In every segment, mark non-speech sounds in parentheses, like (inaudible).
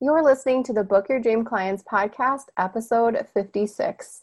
You're listening to the Book Your Dream Clients podcast, episode 56.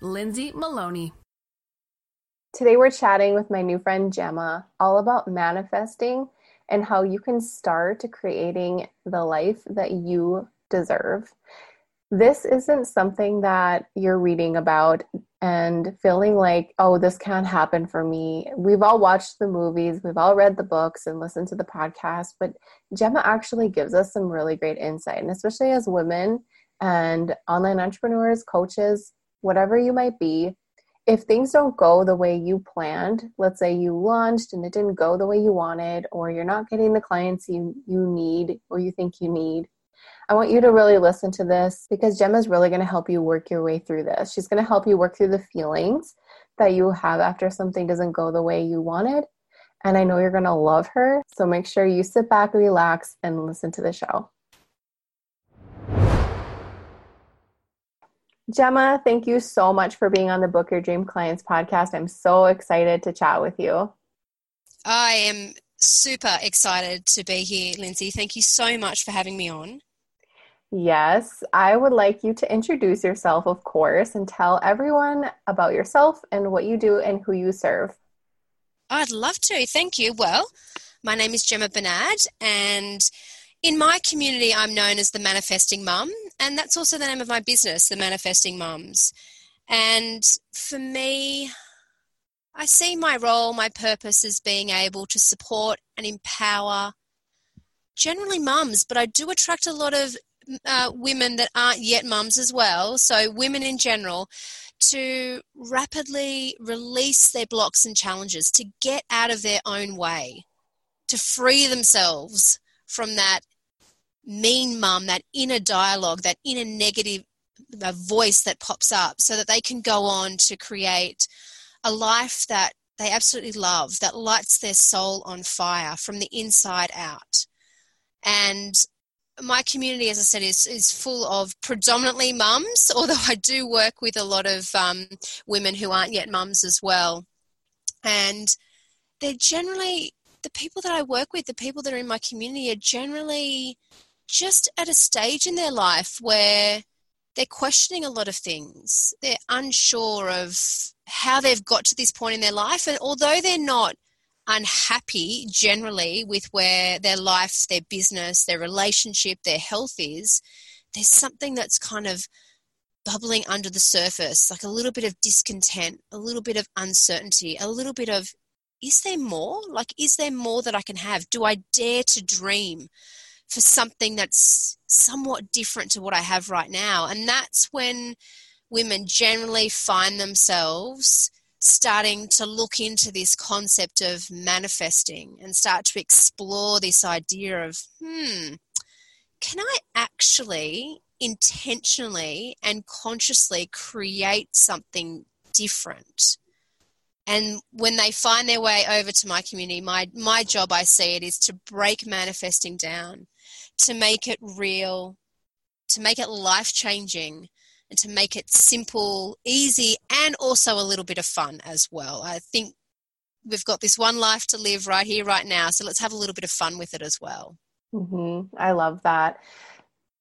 Lindsay Maloney. Today, we're chatting with my new friend Gemma all about manifesting and how you can start creating the life that you deserve. This isn't something that you're reading about and feeling like, oh, this can't happen for me. We've all watched the movies, we've all read the books and listened to the podcast, but Gemma actually gives us some really great insight. And especially as women and online entrepreneurs, coaches, whatever you might be, if things don't go the way you planned, let's say you launched and it didn't go the way you wanted, or you're not getting the clients you, you need or you think you need, I want you to really listen to this because Gemma's really going to help you work your way through this. She's going to help you work through the feelings that you have after something doesn't go the way you wanted. And I know you're going to love her. So make sure you sit back, relax, and listen to the show. Gemma, thank you so much for being on the Book Your Dream Clients podcast. I'm so excited to chat with you. I am super excited to be here, Lindsay. Thank you so much for having me on. Yes, I would like you to introduce yourself, of course, and tell everyone about yourself and what you do and who you serve. I'd love to. Thank you. Well, my name is Gemma Benad, and in my community, I'm known as the Manifesting Mum, and that's also the name of my business, the Manifesting Mums. And for me, I see my role, my purpose as being able to support and empower generally mums, but I do attract a lot of uh, women that aren't yet mums as well. So, women in general, to rapidly release their blocks and challenges, to get out of their own way, to free themselves from that mean mum, that inner dialogue, that inner negative voice that pops up, so that they can go on to create a life that they absolutely love, that lights their soul on fire from the inside out. And my community, as I said, is, is full of predominantly mums, (laughs) although I do work with a lot of um, women who aren't yet mums as well. And they're generally, the people that I work with, the people that are in my community, are generally just at a stage in their life where they're questioning a lot of things. They're unsure of how they've got to this point in their life. And although they're not unhappy generally with where their life, their business, their relationship, their health is, there's something that's kind of bubbling under the surface, like a little bit of discontent, a little bit of uncertainty, a little bit of, is there more? Like, is there more that I can have? Do I dare to dream? For something that's somewhat different to what I have right now. And that's when women generally find themselves starting to look into this concept of manifesting and start to explore this idea of, hmm, can I actually intentionally and consciously create something different? And when they find their way over to my community, my, my job, I see it, is to break manifesting down to make it real, to make it life changing, and to make it simple, easy, and also a little bit of fun as well. I think we've got this one life to live right here, right now. So let's have a little bit of fun with it as well. Mm-hmm. I love that.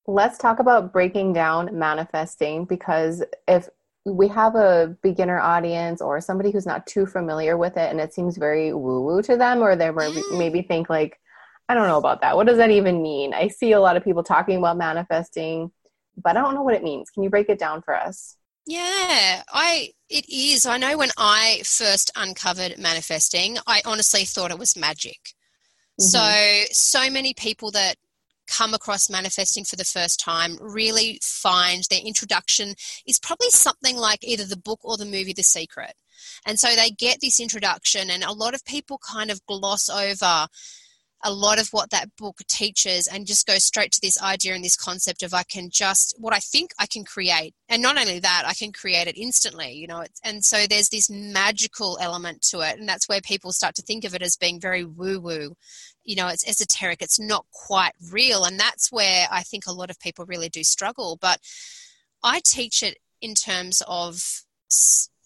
Let's talk about breaking down manifesting because if we have a beginner audience or somebody who's not too familiar with it and it seems very woo woo to them, or they mm. maybe think like, I don't know about that. What does that even mean? I see a lot of people talking about manifesting, but I don't know what it means. Can you break it down for us? Yeah, I it is. I know when I first uncovered manifesting, I honestly thought it was magic. Mm-hmm. So so many people that come across manifesting for the first time really find their introduction is probably something like either the book or the movie The Secret. And so they get this introduction and a lot of people kind of gloss over a lot of what that book teaches and just go straight to this idea and this concept of I can just what I think I can create. And not only that I can create it instantly you know and so there's this magical element to it. And that's where people start to think of it as being very woo woo you know it's esoteric. It's not quite real. And that's where I think a lot of people really do struggle. But I teach it in terms of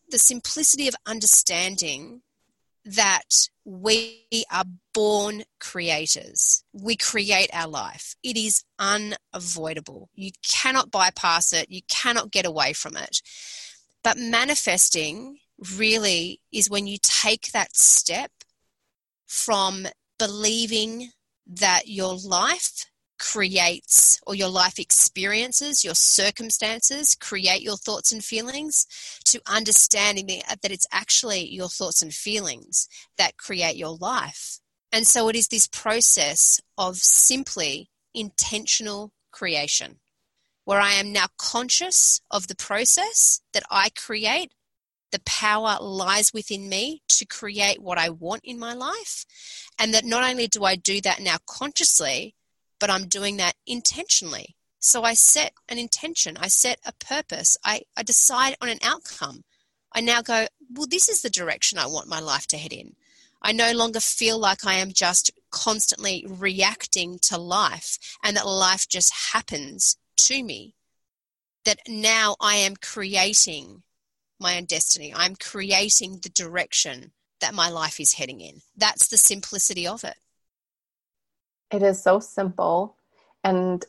the simplicity of understanding that we are born creators. We create our life. It is unavoidable. You cannot bypass it, you cannot get away from it. But manifesting really is when you take that step from believing that your life creates or your life experiences, your circumstances create your thoughts and feelings, to understanding that it's actually your thoughts and feelings that create your life. And so it is this process of simply intentional creation where I am now conscious of the process that I create. The power lies within me to create what I want in my life. And that not only do I do that now consciously, but I'm doing that intentionally. So I set an intention, I set a purpose, I, I decide on an outcome. I now go, well, this is the direction I want my life to head in. I no longer feel like I am just constantly reacting to life and that life just happens to me. That now I am creating my own destiny. I'm creating the direction that my life is heading in. That's the simplicity of it. It is so simple. And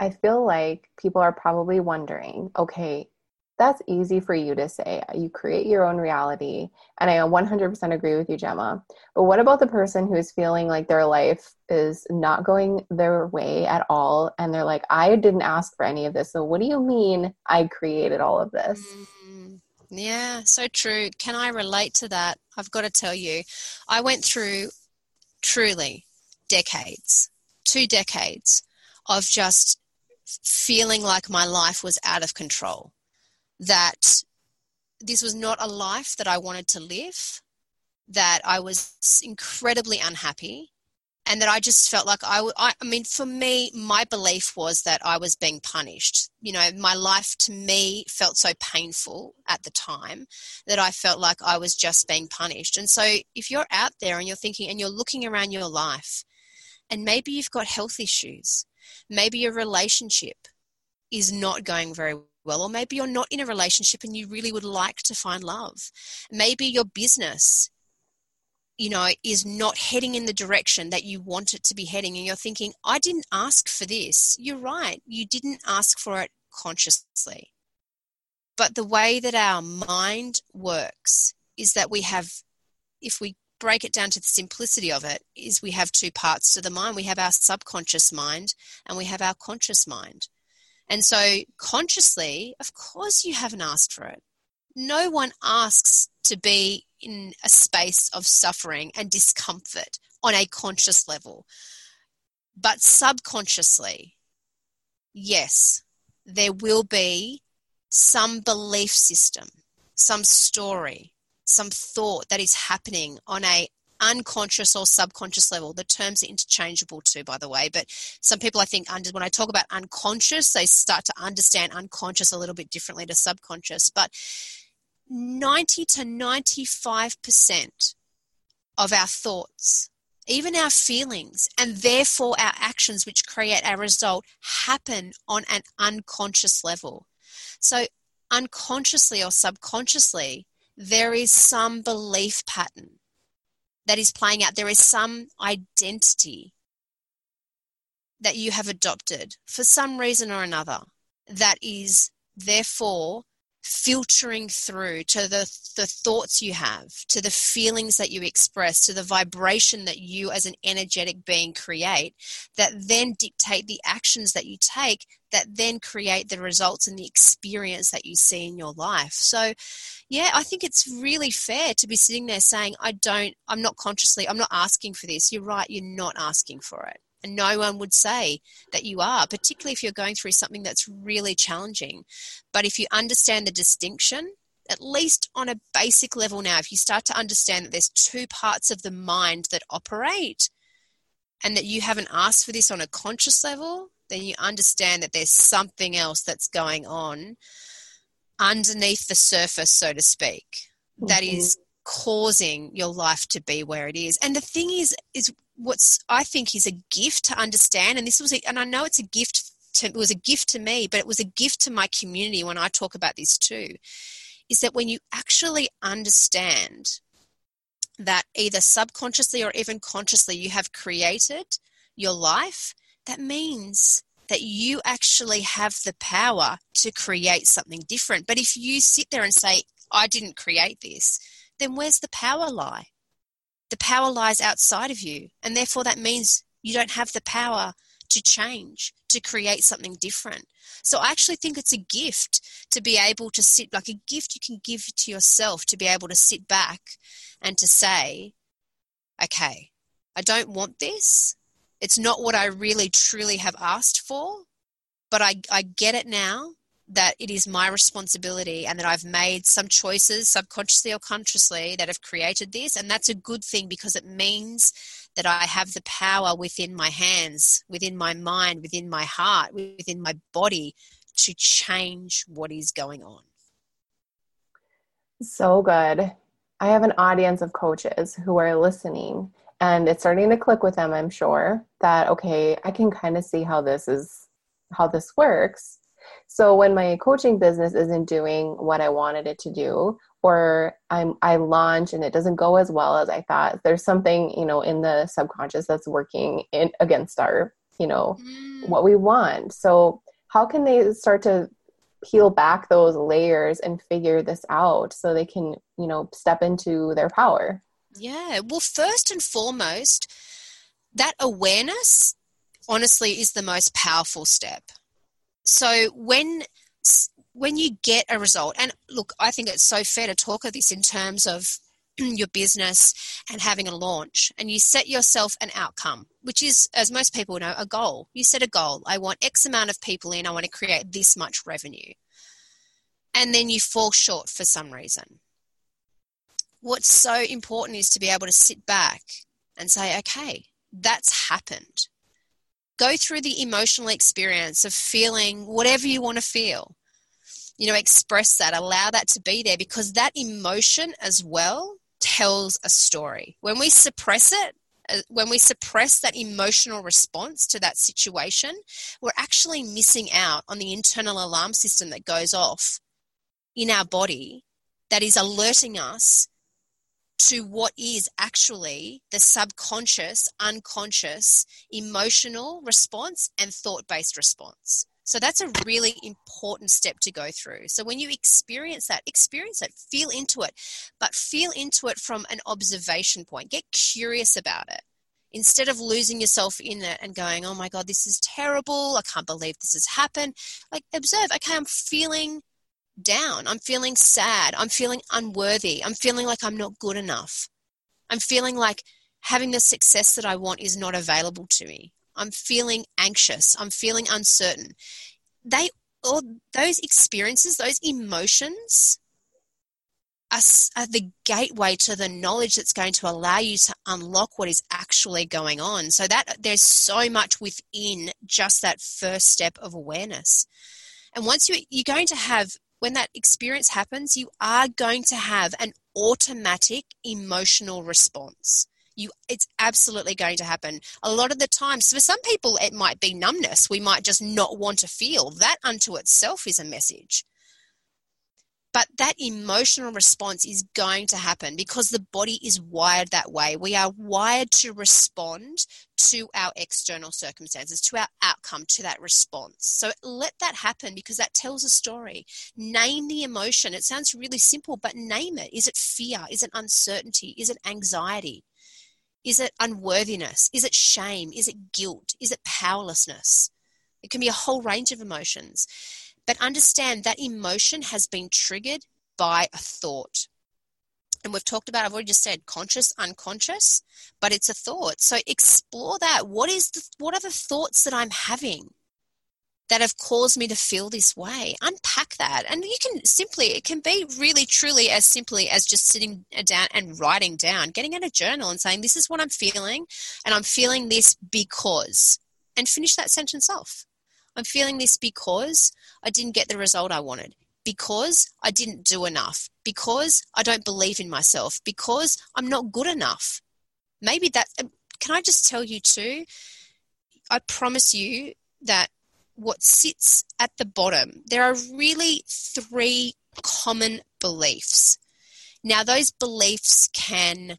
I feel like people are probably wondering okay, that's easy for you to say. You create your own reality. And I 100% agree with you, Gemma. But what about the person who's feeling like their life is not going their way at all? And they're like, I didn't ask for any of this. So what do you mean I created all of this? Mm-hmm. Yeah, so true. Can I relate to that? I've got to tell you, I went through truly decades, two decades of just feeling like my life was out of control. That this was not a life that I wanted to live, that I was incredibly unhappy, and that I just felt like I, I, I mean, for me, my belief was that I was being punished. You know, my life to me felt so painful at the time that I felt like I was just being punished. And so, if you're out there and you're thinking and you're looking around your life and maybe you've got health issues. Maybe your relationship is not going very well, or maybe you're not in a relationship and you really would like to find love. Maybe your business you know is not heading in the direction that you want it to be heading and you're thinking i didn't ask for this you're right you didn't ask for it consciously but the way that our mind works is that we have if we break it down to the simplicity of it is we have two parts to the mind. We have our subconscious mind and we have our conscious mind. And so consciously of course you haven't asked for it. No one asks to be in a space of suffering and discomfort on a conscious level. But subconsciously yes there will be some belief system some story some thought that is happening on a unconscious or subconscious level. The terms are interchangeable too, by the way. But some people, I think, under, when I talk about unconscious, they start to understand unconscious a little bit differently to subconscious. But 90 to 95% of our thoughts, even our feelings, and therefore our actions, which create our result, happen on an unconscious level. So, unconsciously or subconsciously, there is some belief pattern that is playing out. There is some identity that you have adopted for some reason or another that is therefore filtering through to the, the thoughts you have, to the feelings that you express, to the vibration that you as an energetic being create, that then dictate the actions that you take, that then create the results and the experience that you see in your life. So, yeah, I think it's really fair to be sitting there saying, I don't, I'm not consciously, I'm not asking for this. You're right, you're not asking for it. And no one would say that you are, particularly if you're going through something that's really challenging. But if you understand the distinction, at least on a basic level now, if you start to understand that there's two parts of the mind that operate, and that you haven't asked for this on a conscious level, then you understand that there's something else that's going on underneath the surface, so to speak, mm-hmm. that is causing your life to be where it is. And the thing is, is what's I think is a gift to understand, and this was, a, and I know it's a gift to, it was a gift to me, but it was a gift to my community when I talk about this too, is that when you actually understand that either subconsciously or even consciously you have created your life, that means that you actually have the power to create something different. But if you sit there and say, I didn't create this, then where's the power lie? The power lies outside of you. And therefore, that means you don't have the power to change, to create something different. So I actually think it's a gift to be able to sit, like a gift you can give to yourself to be able to sit back and to say, okay, I don't want this. It's not what I really truly have asked for, but I, I get it now that it is my responsibility and that I've made some choices subconsciously or consciously that have created this. And that's a good thing because it means that I have the power within my hands, within my mind, within my heart, within my body to change what is going on. So good. I have an audience of coaches who are listening and it's starting to click with them, I'm sure, that okay, I can kind of see how this is how this works. So when my coaching business isn't doing what I wanted it to do, or I'm I launch and it doesn't go as well as I thought, there's something, you know, in the subconscious that's working in against our, you know, mm. what we want. So how can they start to peel back those layers and figure this out so they can, you know, step into their power? Yeah. Well, first and foremost, that awareness honestly is the most powerful step. So when when you get a result, and look, I think it's so fair to talk of this in terms of (clears throat) your business and having a launch, and you set yourself an outcome, which is, as most people know, a goal. You set a goal. I want X amount of people in. I want to create this much revenue, and then you fall short for some reason. What's so important is to be able to sit back and say, okay, that's happened. Go through the emotional experience of feeling whatever you want to feel you know, express that, allow that to be there because that emotion as well tells a story. When we suppress it, uh, when we suppress that emotional response to that situation, we're actually missing out on the internal alarm system that goes off in our body that is alerting us to what is actually the subconscious, unconscious, emotional response and thought based response. So that's a really important step to go through. So when you experience that, experience it, feel into it, but feel into it from an observation point. Get curious about it. Instead of losing yourself in it and going, oh my God, this is terrible. I can't believe this has happened. Like, observe, okay, I'm feeling down. I'm feeling sad. I'm feeling unworthy. I'm feeling like I'm not good enough. I'm feeling like having the success that I want is not available to me. I'm feeling anxious, I'm feeling uncertain. They all those experiences, those emotions are, are the gateway to the knowledge that's going to allow you to unlock what is actually going on. So that there's so much within just that first step of awareness. And once you you're going to have when that experience happens, you are going to have an automatic emotional response. You it's absolutely going to happen. A lot of the times for some people it might be numbness. We might just not want to feel. That unto itself is a message but that emotional response is going to happen because the body is wired that way. We are wired to respond to our external circumstances, to our outcome, to that response. So let that happen because that tells a story. Name the emotion. It sounds really simple, but name it. Is it fear? Is it uncertainty? Is it anxiety? Is it unworthiness? Is it shame? Is it guilt? Is it powerlessness? It can be a whole range of emotions. But understand that emotion has been triggered by a thought. And we've talked about, I've already just said conscious, unconscious, but it's a thought. So explore that. What is the, what are the thoughts that I'm having? that have caused me to feel this way? Unpack that. And you can simply, it can be really truly as simply as just sitting down and writing down, getting out a journal and saying, This is what I'm feeling, and I'm feeling this because, and finish that sentence off. I'm feeling this because I didn't get the result I wanted, because I didn't do enough, because I don't believe in myself, because I'm not good enough. Maybe that, um, can I just tell you too? I promise you that what sits at the bottom, there are really three common beliefs. Now, those beliefs can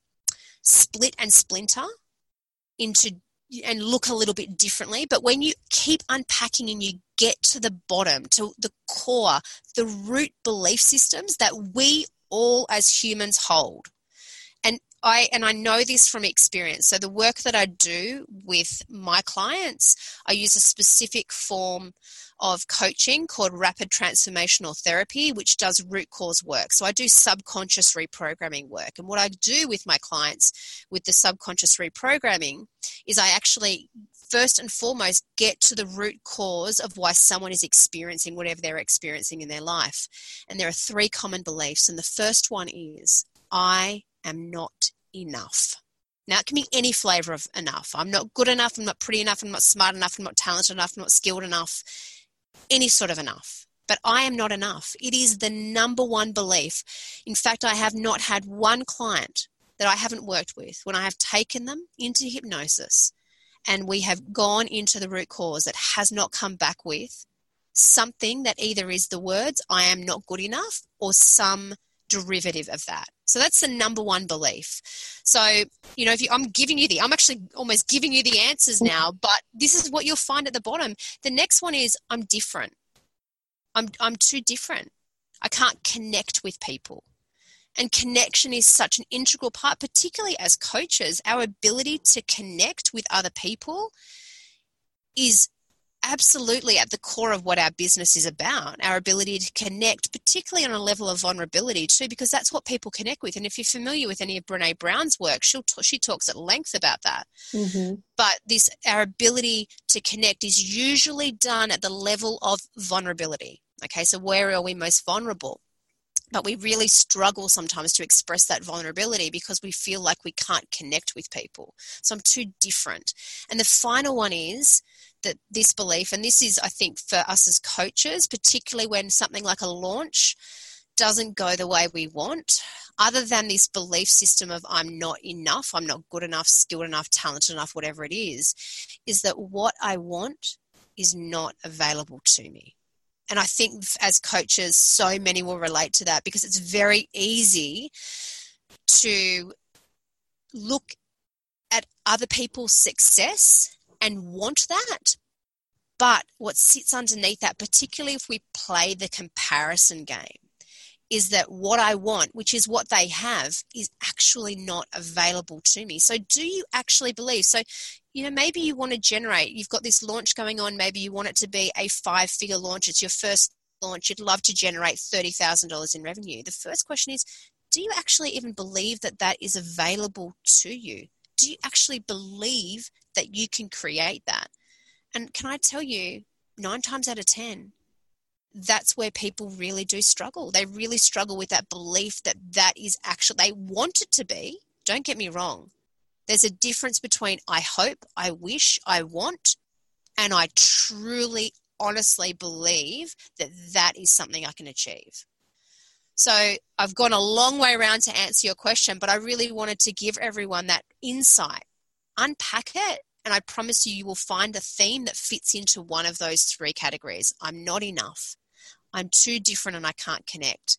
split and splinter into and look a little bit differently, but when you keep unpacking and you get to the bottom, to the core, the root belief systems that we all as humans hold, And I and I know this from experience. So the work that I do with my clients, I use a specific form of coaching called rapid transformational therapy, which does root cause work. So I do subconscious reprogramming work. And what I do with my clients with the subconscious reprogramming is I actually first and foremost get to the root cause of why someone is experiencing whatever they're experiencing in their life. And there are three common beliefs. And the first one is I am not enough. Now, it can be any flavor of enough. I'm not good enough, I'm not pretty enough, I'm not smart enough, I'm not talented enough, I'm not skilled enough, any sort of enough. But I am not enough. It is the number one belief. In fact, I have not had one client that I haven't worked with when I have taken them into hypnosis and we have gone into the root cause that has not come back with something that either is the words, I am not good enough, or some derivative of that. So that's the number one belief. So, you know, if you, I'm giving you the, I'm actually almost giving you the answers now, but this is what you'll find at the bottom. The next one is I'm different. I'm, I'm too different. I can't connect with people. And connection is such an integral part, particularly as coaches. Our ability to connect with other people is absolutely at the core of what our business is about our ability to connect particularly on a level of vulnerability too because that's what people connect with and if you're familiar with any of Brené Brown's work she'll t- she talks at length about that mm-hmm. but this our ability to connect is usually done at the level of vulnerability okay so where are we most vulnerable but we really struggle sometimes to express that vulnerability because we feel like we can't connect with people. So I'm too different. And the final one is that this belief, and this is, I think, for us as coaches, particularly when something like a launch doesn't go the way we want, other than this belief system of I'm not enough, I'm not good enough, skilled enough, talented enough, whatever it is, is that what I want is not available to me. And I think as coaches, so many will relate to that because it's very easy to look at other people's success and want that. But what sits underneath that, particularly if we play the comparison game, is that what I want, which is what they have, is actually not available to me. So, do you actually believe? So, you know, maybe you want to generate, you've got this launch going on, maybe you want it to be a five figure launch, it's your first launch, you'd love to generate $30,000 in revenue. The first question is do you actually even believe that that is available to you? Do you actually believe that you can create that? And can I tell you, nine times out of 10, that's where people really do struggle. They really struggle with that belief that that is actually, they want it to be. Don't get me wrong. There's a difference between I hope, I wish, I want, and I truly, honestly believe that that is something I can achieve. So I've gone a long way around to answer your question, but I really wanted to give everyone that insight. Unpack it, and I promise you, you will find a theme that fits into one of those three categories. I'm not enough. I'm too different and I can't connect.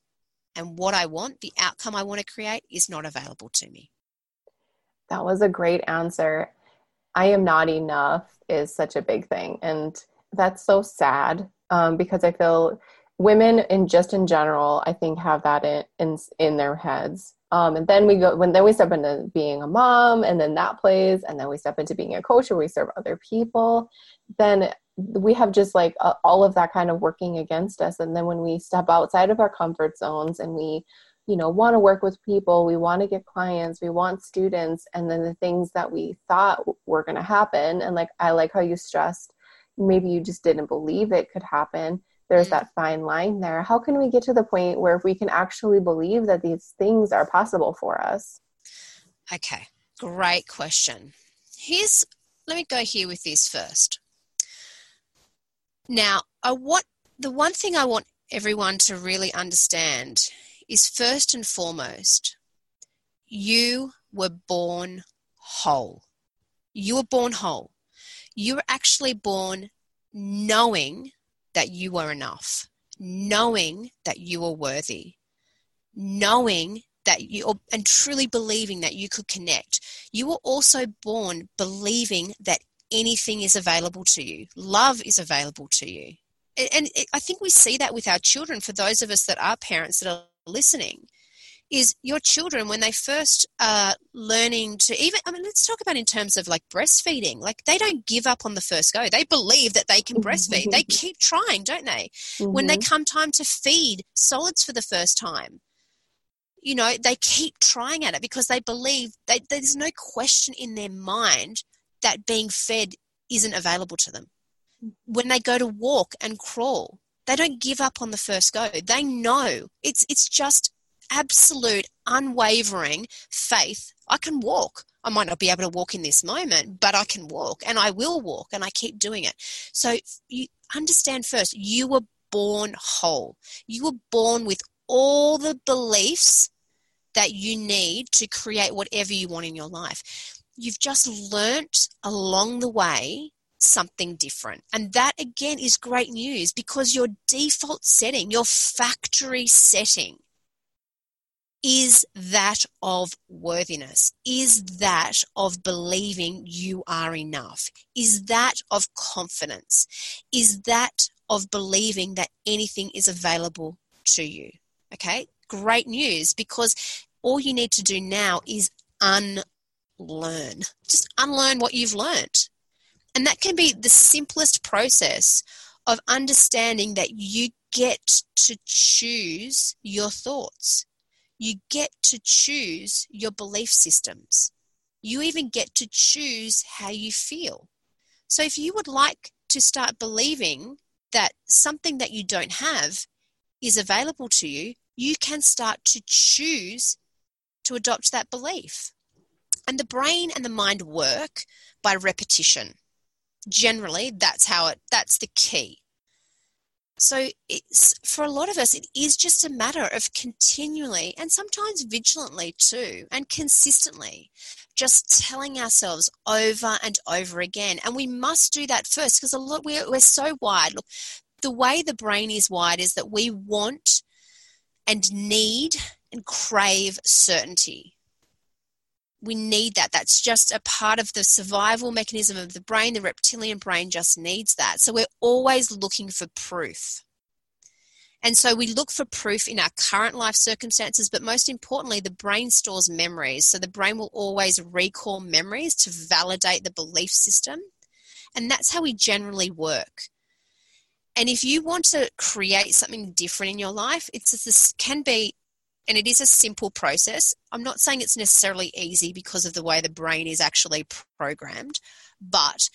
And what I want, the outcome I want to create, is not available to me. That was a great answer. I am not enough is such a big thing. And that's so sad um, because I feel women in just in general, I think have that in, in, in their heads. Um, and then we go when then we step into being a mom and then that plays and then we step into being a coach where we serve other people then we have just like uh, all of that kind of working against us and then when we step outside of our comfort zones and we you know want to work with people we want to get clients we want students and then the things that we thought were going to happen and like i like how you stressed maybe you just didn't believe it could happen there's mm. that fine line there how can we get to the point where we can actually believe that these things are possible for us okay great question here's let me go here with this first now I want the one thing i want everyone to really understand is first and foremost you were born whole. You were born whole. You were actually born knowing that you are enough, knowing that you are worthy, knowing that you, and truly believing that you could connect. You were also born believing that anything is available to you, love is available to you. And I think we see that with our children, for those of us that are parents that are listening is your children when they first are learning to even i mean let's talk about in terms of like breastfeeding. Like they don't give up on the first go. They believe that they can breastfeed. They keep trying don't they? Mm-hmm. when they mm-hmm. come time to feed solids for the first time you know they keep trying at it because they believe that there's no question in their mind that being fed isn't available to them. Mm-hmm. when they go to walk and crawl they don't give up on the first go. They know. It's it's just absolute, unwavering faith. I can walk. I might not be able to walk in this moment, but I can walk and I will walk and I keep doing it. So you understand first, you were born whole. You were born with all the beliefs that you need to create whatever you want in your life. You've just learnt along the way something different. And that again is great news because your default setting, your factory setting, is that of worthiness, is that of believing you are enough, is that of confidence, is that of believing that anything is available to you. Okay, great news because all you need to do now is unlearn. Just unlearn what you've learned. And that can be the simplest process of understanding that you get to choose your thoughts you get to choose your belief systems. You even get to choose how you feel. So if you would like to start believing that something that you don't have is available to you, you can start to choose to adopt that belief. And the brain and the mind work by repetition. Generally, that's how it that's the key. So it's for a lot of us, it is just a matter of continually and sometimes vigilantly too, and consistently just telling ourselves over and over again. And we must do that first because a lot we're, we're so wired. Look, the way the brain is wired is that we want and need and crave certainty we need that. That's just a part of the survival mechanism of the brain. The reptilian brain just needs that. So we're always looking for proof. And so we look for proof in our current life circumstances, but most importantly, the brain stores memories. So the brain will always recall memories to validate the belief system. And that's how we generally work. And if you want to create something different in your life, it's this can be and it is a simple process. I'm not saying it's necessarily easy because of the way the brain is actually programmed, but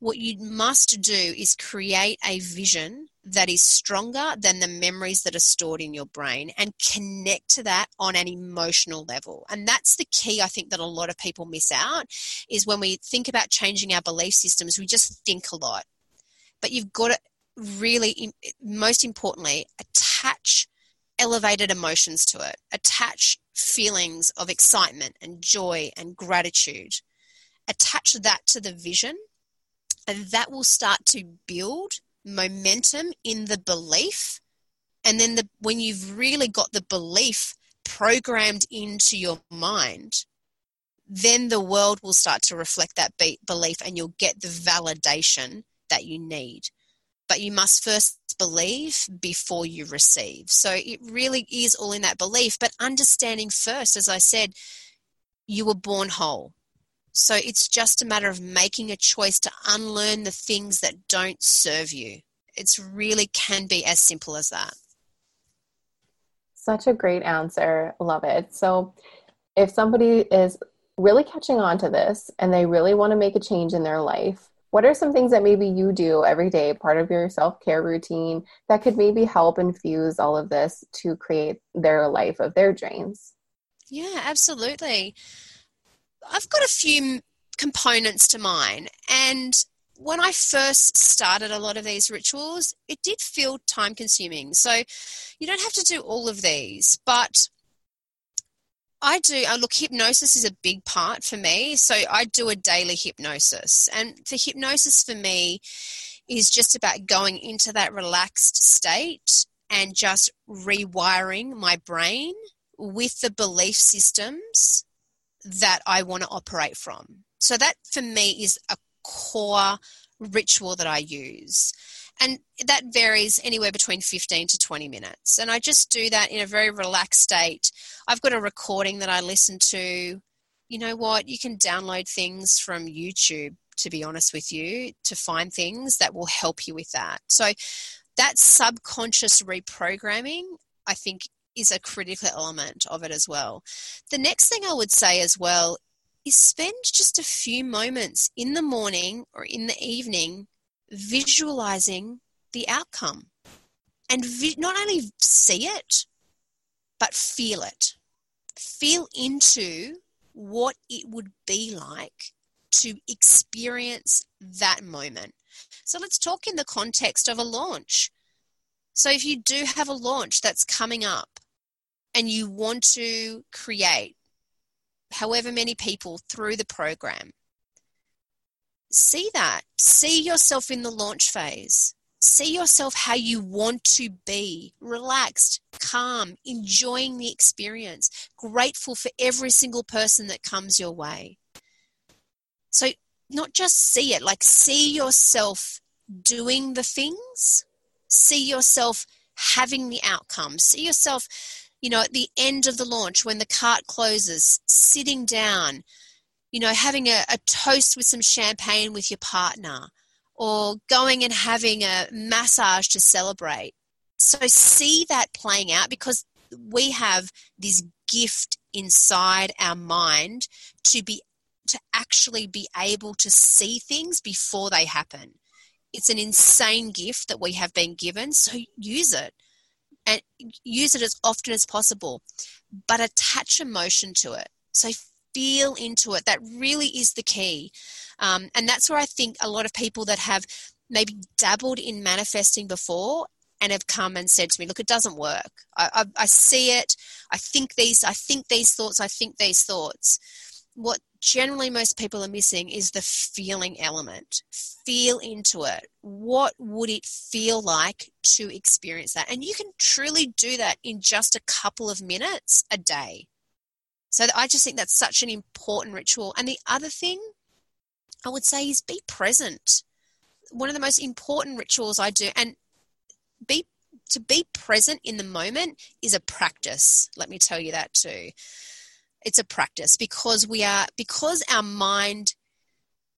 what you must do is create a vision that is stronger than the memories that are stored in your brain and connect to that on an emotional level. And that's the key I think that a lot of people miss out is when we think about changing our belief systems, we just think a lot. But you've got to really, most importantly, attach elevated emotions to it, attach feelings of excitement and joy and gratitude, attach that to the vision, and that will start to build momentum in the belief. And then the, when you've really got the belief programmed into your mind, then the world will start to reflect that belief and you'll get the validation that you need but you must first believe before you receive. So it really is all in that belief, but understanding first, as I said, you were born whole. So it's just a matter of making a choice to unlearn the things that don't serve you. It's really can be as simple as that. Such a great answer. Love it. So if somebody is really catching on to this and they really want to make a change in their life, what are some things that maybe you do every day, part of your self care routine, that could maybe help infuse all of this to create their life of their dreams? Yeah, absolutely. I've got a few components to mine. And when I first started a lot of these rituals, it did feel time consuming. So you don't have to do all of these, but I do. Uh, look, hypnosis is a big part for me. So I do a daily hypnosis. And the hypnosis for me is just about going into that relaxed state and just rewiring my brain with the belief systems that I want to operate from. So that for me is a core ritual that I use. And that varies anywhere between 15 to 20 minutes. And I just do that in a very relaxed state. I've got a recording that I listen to. You know what? You can download things from YouTube, to be honest with you, to find things that will help you with that. So that subconscious reprogramming, I think, is a critical element of it as well. The next thing I would say as well is spend just a few moments in the morning or in the evening visualizing the outcome and vi- not only see it, but feel it. Feel into what it would be like to experience that moment. So let's talk in the context of a launch. So if you do have a launch that's coming up and you want to create however many people through the program, see that. See yourself in the launch phase. See yourself how you want to be relaxed, calm, enjoying the experience, grateful for every single person that comes your way. So, not just see it, like see yourself doing the things, see yourself having the outcome, see yourself, you know, at the end of the launch when the cart closes, sitting down, you know, having a, a toast with some champagne with your partner or going and having a massage to celebrate. So see that playing out because we have this gift inside our mind to be to actually be able to see things before they happen. It's an insane gift that we have been given, so use it and use it as often as possible, but attach emotion to it. So feel into it. That really is the key. Um, and that's where I think a lot of people that have maybe dabbled in manifesting before and have come and said to me, look, it doesn't work. I, I, I see it. I think these, I think these thoughts, I think these thoughts. What generally most people are missing is the feeling element. Feel into it. What would it feel like to experience that? And you can truly do that in just a couple of minutes a day. So I just think that's such an important ritual. And the other thing I would say is be present. One of the most important rituals I do, and be to be present in the moment is a practice. Let me tell you that too. It's a practice because we are because our mind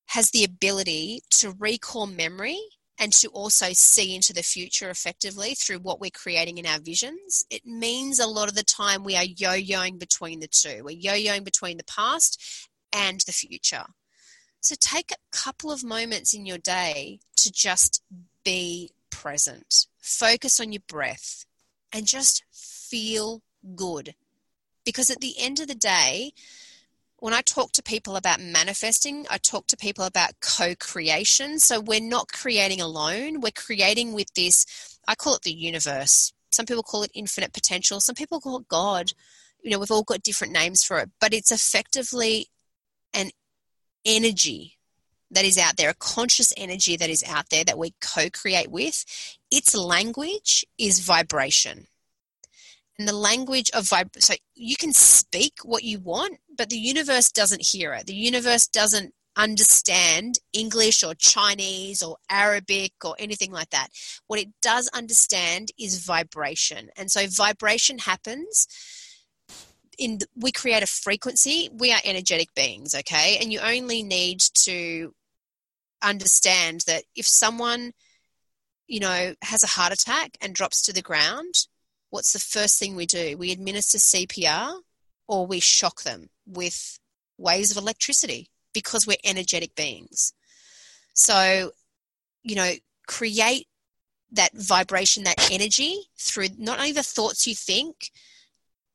has the ability to recall memory and to also see into the future effectively through what we're creating in our visions, it means a lot of the time we are yo yoing between the two. We're yo yoing between the past and the future. So take a couple of moments in your day to just be present. Focus on your breath and just feel good. Because at the end of the day, when I talk to people about manifesting, I talk to people about co creation. So we're not creating alone, we're creating with this, I call it the universe. Some people call it infinite potential, some people call it God. You know, we've all got different names for it, but it's effectively an energy that is out there, a conscious energy that is out there that we co create with. Its language is vibration the language of vib so you can speak what you want but the universe doesn't hear it. The universe doesn't understand english or chinese or arabic or anything like that. What it does understand is vibration. And so vibration happens in the, we create a frequency. We are energetic beings okay? And you only need to understand that if someone you know has a heart attack and drops to the ground what's the first thing we do? We administer CPR or we shock them with waves of electricity because we're energetic beings. So, you know, create that vibration, that energy through not only the thoughts you think,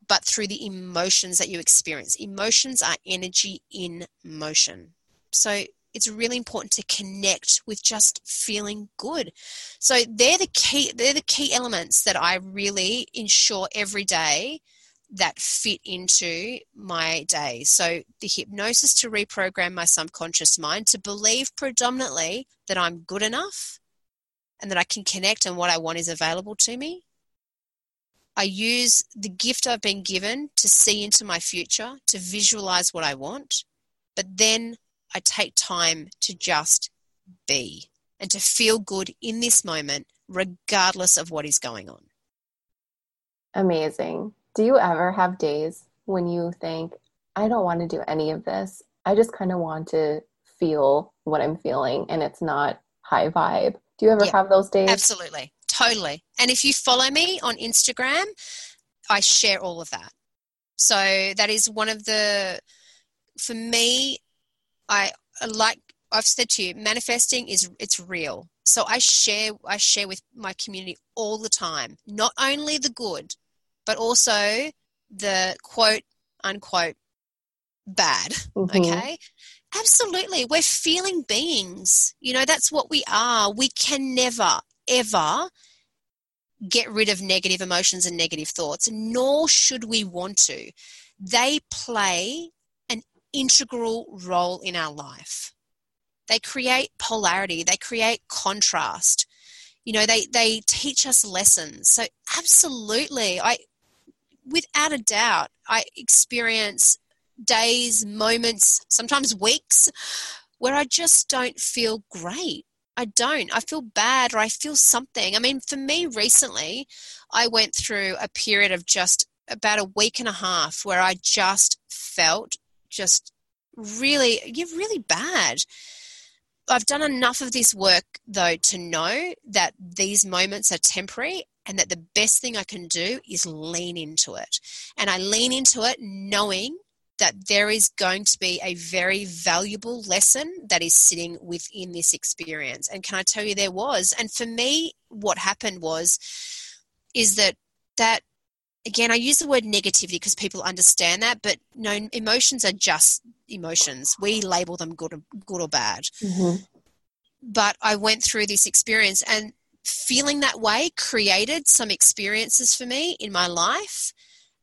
but through the emotions that you experience. Emotions are energy in motion. So it's really important to connect with just feeling good. So they're the key they're the key elements that I really ensure every day that fit into my day. So the hypnosis to reprogram my subconscious mind to believe predominantly that I'm good enough and that I can connect and what I want is available to me. I use the gift I've been given to see into my future, to visualize what I want, but then I take time to just be and to feel good in this moment, regardless of what is going on. Amazing. Do you ever have days when you think, I don't want to do any of this? I just kind of want to feel what I'm feeling and it's not high vibe. Do you ever yeah, have those days? Absolutely. Totally. And if you follow me on Instagram, I share all of that. So that is one of the, for me, I like I've said to you, manifesting is it's real. So I share I share with my community all the time, not only the good, but also the quote unquote bad. Mm-hmm. Okay. Absolutely. We're feeling beings. You know, that's what we are. We can never, ever get rid of negative emotions and negative thoughts, nor should we want to. They play integral role in our life. They create polarity, they create contrast. You know, they, they teach us lessons. So, absolutely, I, without a doubt, I experience days, moments, sometimes weeks where I just don't feel great. I don't. I feel bad or I feel something. I mean, for me recently, I went through a period of just about a week and a half where I just felt just really, you're really bad. I've done enough of this work though to know that these moments are temporary and that the best thing I can do is lean into it. And I lean into it knowing that there is going to be a very valuable lesson that is sitting within this experience. And can I tell you there was? And for me, what happened was, is that that again, I use the word negativity because people understand that, but no, emotions are just emotions. We label them good or, good or bad. Mm-hmm. But I went through this experience and feeling that way created some experiences for me in my life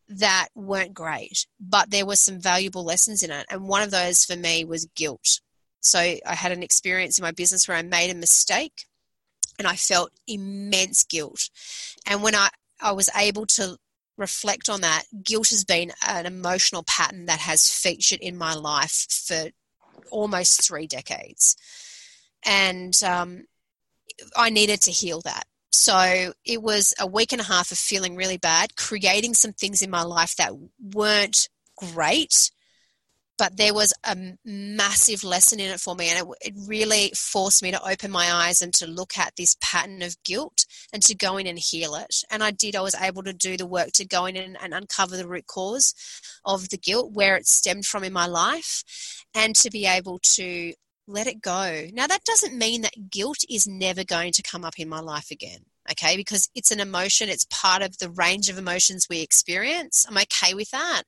that weren't great, but there were some valuable lessons in it. And one of those for me was guilt. So I had an experience in my business where I made a mistake and I felt immense guilt. And when I, I was able to reflect on that, guilt has been an emotional pattern that has featured in my life for almost three decades. And um, I needed to heal that. So it was a week and a half of feeling really bad, creating some things in my life that weren't great but there was a massive lesson in it for me and it, it, really forced me to open my eyes and to look at this pattern of guilt and to go in and heal it. And i did i was able to do the work to go in and, and uncover the root cause of the guilt where it stemmed from in my life and to be able to let it go. Now that doesn't mean that guilt is never going to come up in my life again okay? Because it's an emotion it's part of the range of emotions we experience. I'm okay with that.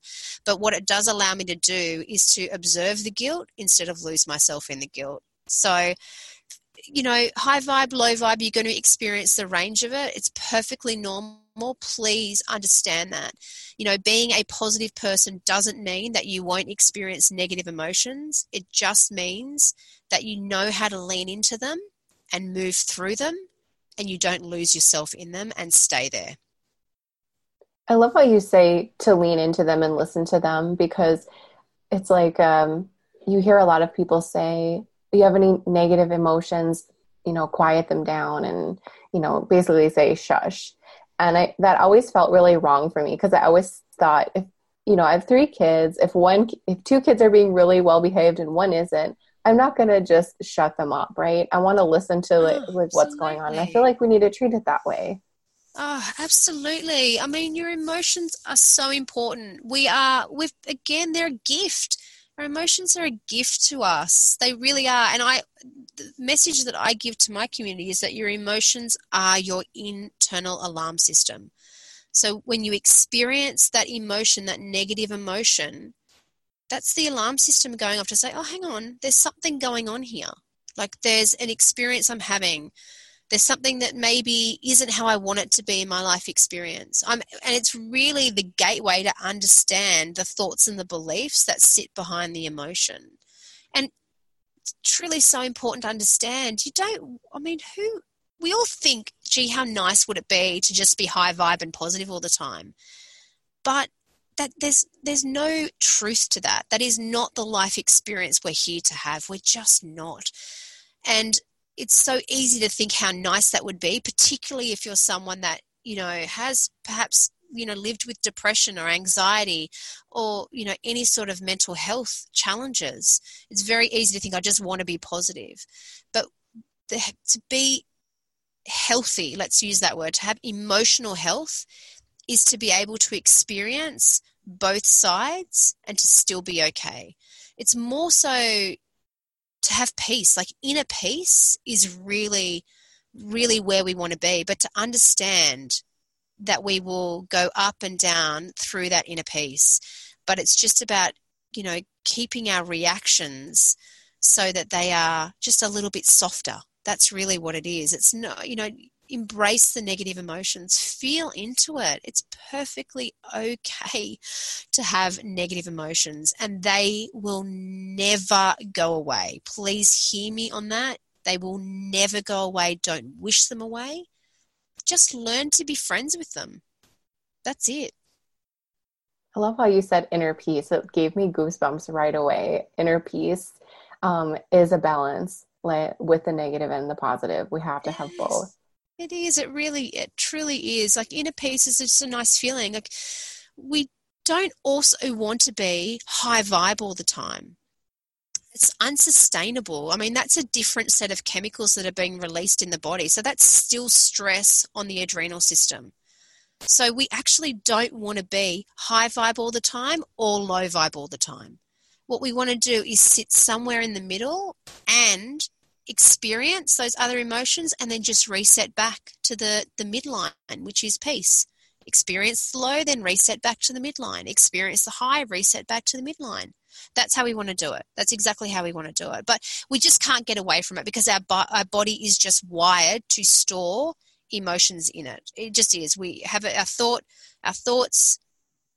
But what it does allow me to do is to observe the guilt instead of lose myself in the guilt. So you know high vibe low vibe you're going to experience the range of it. It's perfectly normal. Please understand that. You know being a positive person doesn't mean that you won't experience negative emotions. It just means that you know how to lean into them and move through them and you don't lose yourself in them and stay there. I love how you say to lean into them and listen to them because it's like um, you hear a lot of people say, you have any negative emotions, you know, quiet them down and, you know, basically say shush. And I, that always felt really wrong for me because I always thought if, you know, I have three kids, if one, if two kids are being really well behaved and one isn't, I'm not going to just shut them up, right? I want to listen to like, oh, like what's going on. And I feel like we need to treat it that way. Oh, absolutely. I mean, your emotions are so important. We are, with again, they're a gift. Our emotions are a gift to us. They really are. And I, the message that I give to my community is that your emotions are your internal alarm system. So when you experience that emotion, that negative emotion, that's the alarm system going off to say, oh, hang on, there's something going on here. Like there's an experience I'm having. There's something that maybe isn't how I want it to be in my life experience. I'm, and it's really the gateway to understand the thoughts and the beliefs that sit behind the emotion. And it's truly so important to understand. You don't, I mean, who, we all think, gee, how nice would it be to just be high vibe and positive all the time? But that there's there's no truth to that. That is not the life experience we're here to have. We're just not. And it's so easy to think how nice that would be, particularly if you're someone that, you know, has perhaps, you know, lived with depression or anxiety or, you know, any sort of mental health challenges. It's very easy to think, I just want to be positive. But the, to be healthy, let's use that word, to have emotional health is to be able to experience both sides and to still be okay. It's more so to have peace, like inner peace is really, really where we want to be. But to understand that we will go up and down through that inner peace. But it's just about, you know, keeping our reactions so that they are just a little bit softer. That's really what it is. It's no, you know, embrace the negative emotions, feel into it. It's perfectly okay to have negative emotions, and they will never go away. Please hear me on that. They will never go away. Don't wish them away. Just learn to be friends with them. That's it. I love how you said inner peace. It gave me goosebumps right away. Inner peace um, is a balance with the negative and the positive. We have to have both. It is. It really, it truly is. Like inner peace is just a nice feeling. Like we don't also want to be high vibe all the time. It's unsustainable. I mean, that's a different set of chemicals that are being released in the body. So that's still stress on the adrenal system. So we actually don't want to be high vibe all the time or low vibe all the time. What we want to do is sit somewhere in the middle and experience those other emotions and then just reset back to the, the midline, which is peace. Experience the low, then reset back to the midline. Experience the high, reset back to the midline. That's how we want to do it. That's exactly how we want to do it. But we just can't get away from it because our, our body is just wired to store emotions in it. It just is. We have our thought, our thoughts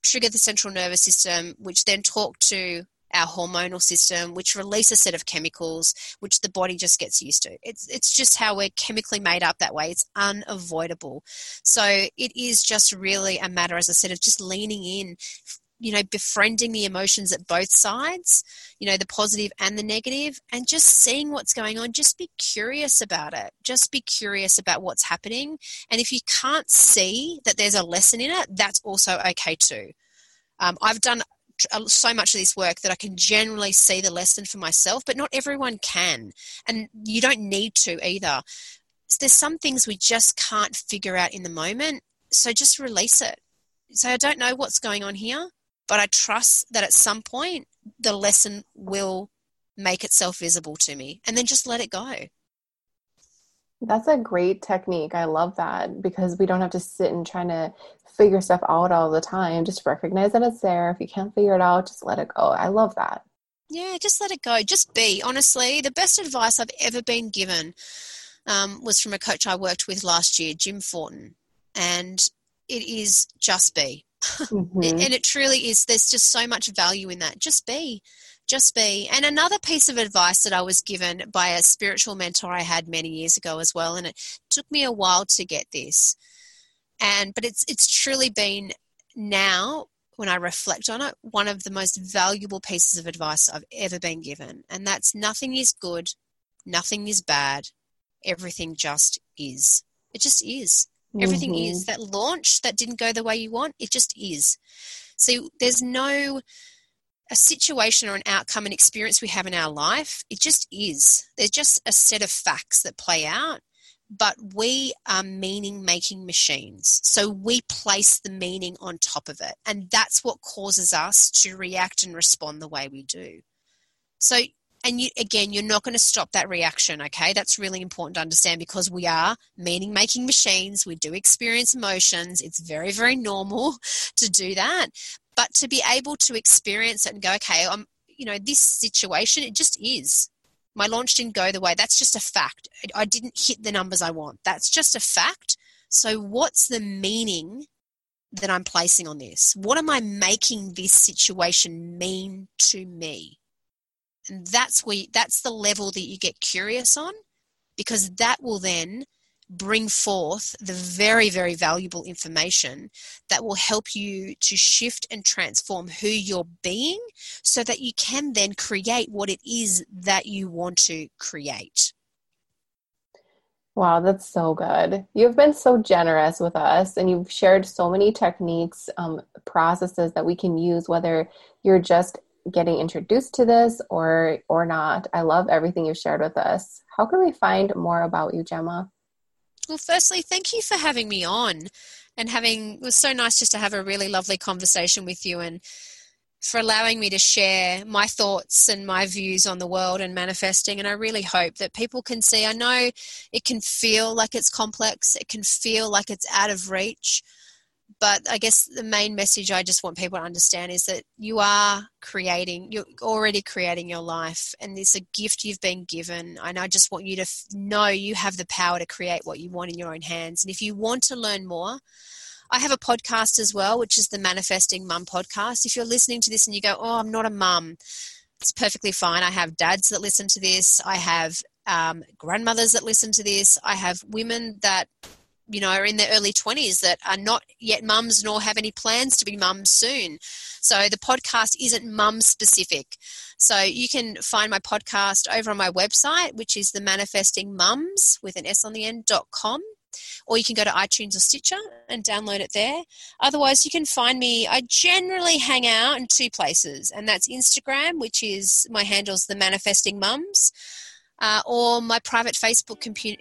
trigger the central nervous system, which then talk to our hormonal system, which release a set of chemicals which the body just gets used to. It's it's just how we're chemically made up that way. It's unavoidable. So it is just really a matter, as I said, of just leaning in, you know, befriending the emotions at both sides, you know, the positive and the negative, and just seeing what's going on. Just be curious about it. Just be curious about what's happening. And if you can't see that there's a lesson in it, that's also okay too. Um, I've done so much of this work that I can generally see the lesson for myself, but not everyone can. And you don't need to either. There's some things we just can't figure out in the moment, so just release it. So I don't know what's going on here, but I trust that at some point the lesson will make itself visible to me and then just let it go. That's a great technique. I love that because we don't have to sit and try to figure stuff out all the time. Just recognize that it's there. If you can't figure it out, just let it go. I love that. Yeah, just let it go. Just be. Honestly, the best advice I've ever been given um, was from a coach I worked with last year, Jim Fortin. And it is just be. (laughs) Mm-hmm. and it truly is. There's just so much value in that. Just be just be. And another piece of advice that I was given by a spiritual mentor I had many years ago as well, and it took me a while to get this. And but it's it's truly been now when I reflect on it, one of the most valuable pieces of advice I've ever been given. And that's nothing is good, nothing is bad, everything just is. It just is. Everything mm-hmm. is. That launch that didn't go the way you want, it just is. So there's no a situation or an outcome, an experience we have in our life, it just is. There's just a set of facts that play out, but we are meaning making machines. So we place the meaning on top of it. And that's what causes us to react and respond the way we do. So, and you again, you're not going to stop that reaction, okay? That's really important to understand because we are meaning making machines. We do experience emotions. It's very, very normal (laughs) to do that. But to be able to experience it and go, okay, I'm, you know, this situation, it just is. My launch didn't go the way. That's just a fact. I didn't hit the numbers I want. That's just a fact. So, what's the meaning that I'm placing on this? What am I making this situation mean to me? And that's where that's the level that you get curious on because that will then bring forth the very very valuable information that will help you to shift and transform who you're being so that you can then create what it is that you want to create. Wow, that's so good. You've been so generous with us and you've shared so many techniques, um, processes that we can use, whether you're just getting introduced to this or or not. I love everything you've shared with us. How can we find more about you, Gemma? Well, firstly, thank you for having me on and having it was so nice just to have a really lovely conversation with you and for allowing me to share my thoughts and my views on the world and manifesting. And I really hope that people can see. I know it can feel like it's complex, it can feel like it's out of reach. But I guess the main message I just want people to understand is that you are creating, you're already creating your life, and it's a gift you've been given. And I just want you to know you have the power to create what you want in your own hands. And if you want to learn more, I have a podcast as well, which is the Manifesting Mum podcast. If you're listening to this and you go, Oh, I'm not a mum, it's perfectly fine. I have dads that listen to this, I have um, grandmothers that listen to this, I have women that you know, are in their early 20s that are not yet mums nor have any plans to be mums soon. So the podcast isn't mum specific. So you can find my podcast over on my website, which is the manifesting mums with an S on the end dot com or you can go to iTunes or Stitcher and download it there. Otherwise, you can find me. I generally hang out in two places, and that's Instagram, which is my handle's the Manifesting Mums. Uh, or my private Facebook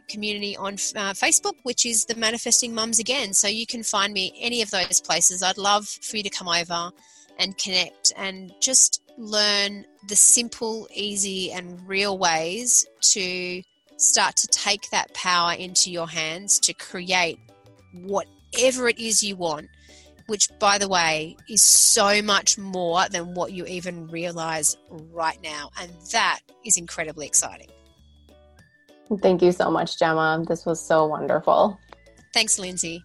community on uh, Facebook, which is the Manifesting Mums again. So you can find me any of those places. I'd love for you to come over and connect and just learn the simple, easy, and real ways to start to take that power into your hands to create whatever it is you want, which, by the way, is so much more than what you even realize right now. And that is incredibly exciting. Thank you so much, Gemma. This was so wonderful. Thanks, Lindsay.